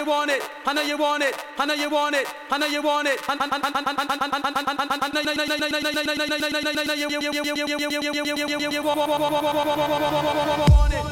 you want it. I know you want it. I know you want it. I know you want it. I know you want it.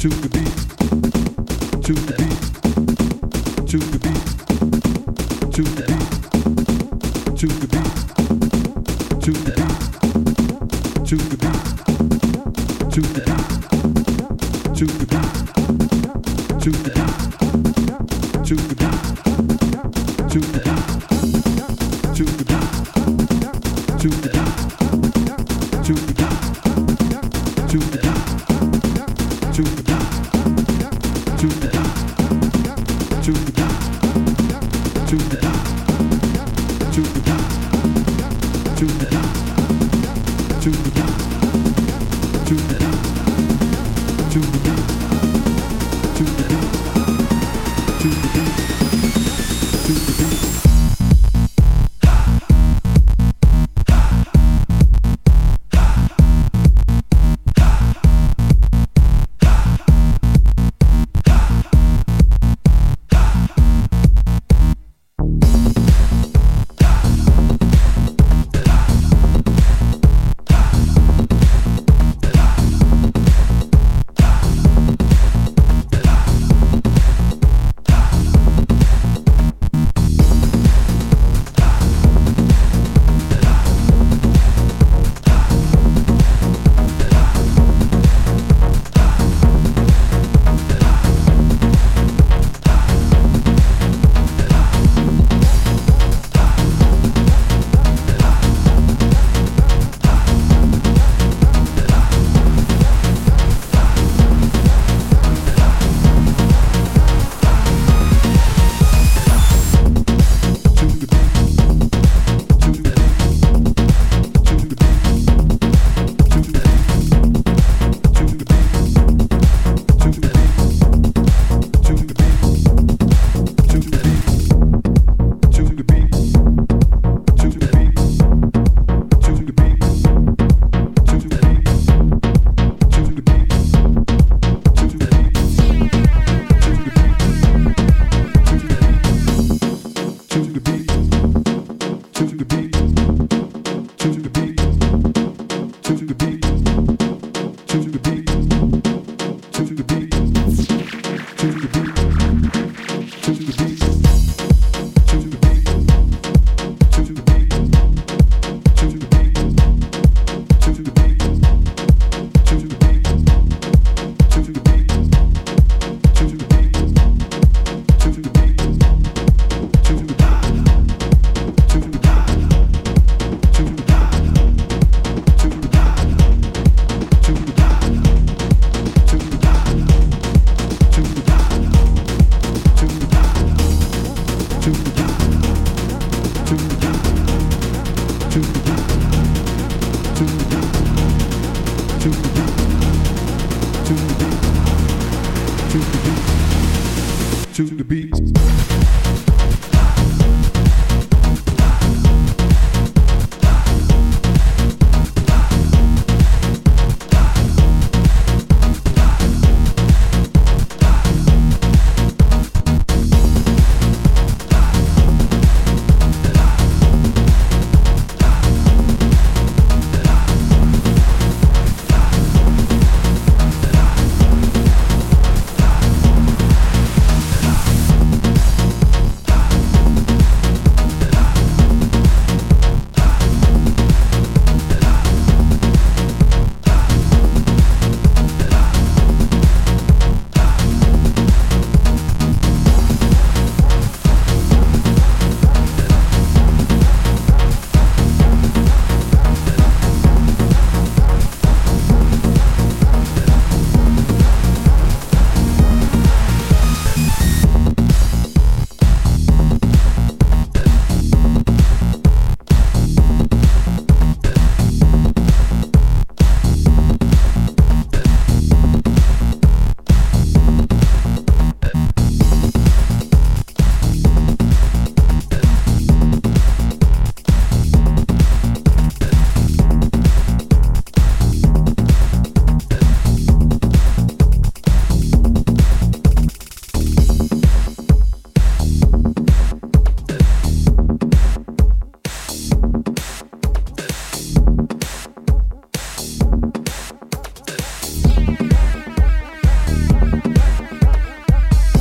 to the beat, to the beat, to the beat, to the beat. to the to the beat.